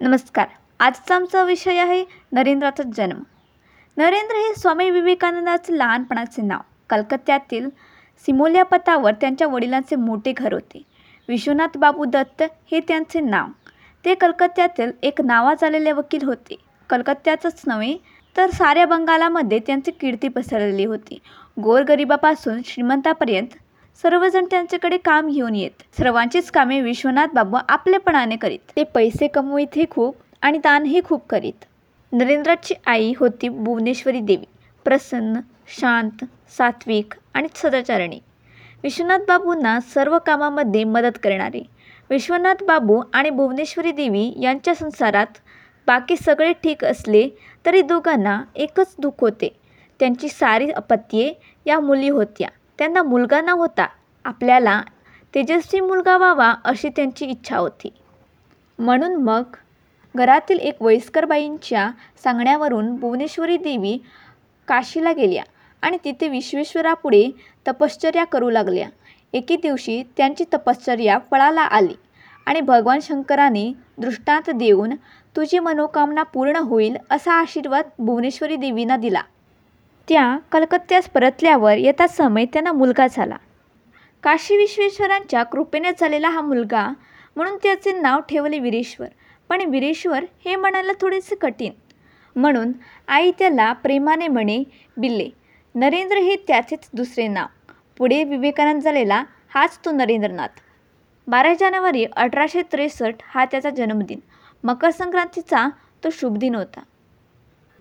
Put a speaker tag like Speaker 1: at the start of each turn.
Speaker 1: नमस्कार. आजचा आमचा विषय आहे नरेंद्राचा जन्म. नरेंद्र हे स्वामी विवेकानंदाचं लहानपणाचे नाव. कलकत्त्यातील सिमोल्या पथावर त्यांच्या वडिलांचे मोठे घर होते. विश्वनाथ बाबू दत्त हे त्यांचे नाव. ते कलकत्त्यातील एक नावाजलेले वकील होते. कलकत्त्याचंच नव्हे तर साऱ्या बंगालामध्ये त्यांची कीर्ती पसरलेली होती. गोरगरिबापासून श्रीमंतापर्यंत सर्वजण त्यांच्याकडे काम घेऊन येत. सर्वांचीच कामे विश्वनाथ बाबू आपलेपणाने करीत. ते पैसे कमवीतही खूप आणि दानही खूप करीत. नरेंद्राची आई होती भुवनेश्वरी देवी. प्रसन्न शांत सात्विक आणि सदाचारणी. विश्वनाथ बाबूंना सर्व कामामध्ये मदत करणारे. विश्वनाथ बाबू आणि भुवनेश्वरी देवी यांच्या संसारात बाकी सगळे ठीक असले तरी दोघांना एकच दुःख होते. त्यांची सारी अपत्ये या मुली होत्या. त्यांना मुलगा न होता आपल्याला तेजस्वी मुलगा व्हावा अशी त्यांची इच्छा होती. म्हणून मग घरातील एक वयस्कर बाईंच्या सांगण्यावरून भुवनेश्वरी देवी काशीला गेल्या आणि तिथे विश्वेश्वरापुढे तपश्चर्या करू लागल्या. एके दिवशी त्यांची तपश्चर्या फळाला आली आणि भगवान शंकराने दृष्टांत देऊन तुझी मनोकामना पूर्ण होईल असा आशीर्वाद भुवनेश्वरी देवींना दिला. त्या कलकत्त्यास परतल्यावर येता समय त्यांना मुलगा झाला. काशी विश्वेश्वरांच्या कृपेने झालेला हा मुलगा म्हणून त्याचे नाव ठेवले वीरेश्वर. पण वीरेश्वर हे म्हणायला थोडेसे कठीण. म्हणून आई त्याला प्रेमाने म्हणे बिल्ले नरेंद्र हे त्याचेच दुसरे नाव. पुढे विवेकानंद झालेला हाच तो नरेंद्रनाथ. बारा जानेवारी अठराशे त्रेसष्ट हा त्याचा जन्मदिन. मकर संक्रांतीचा तो शुभदिन होता.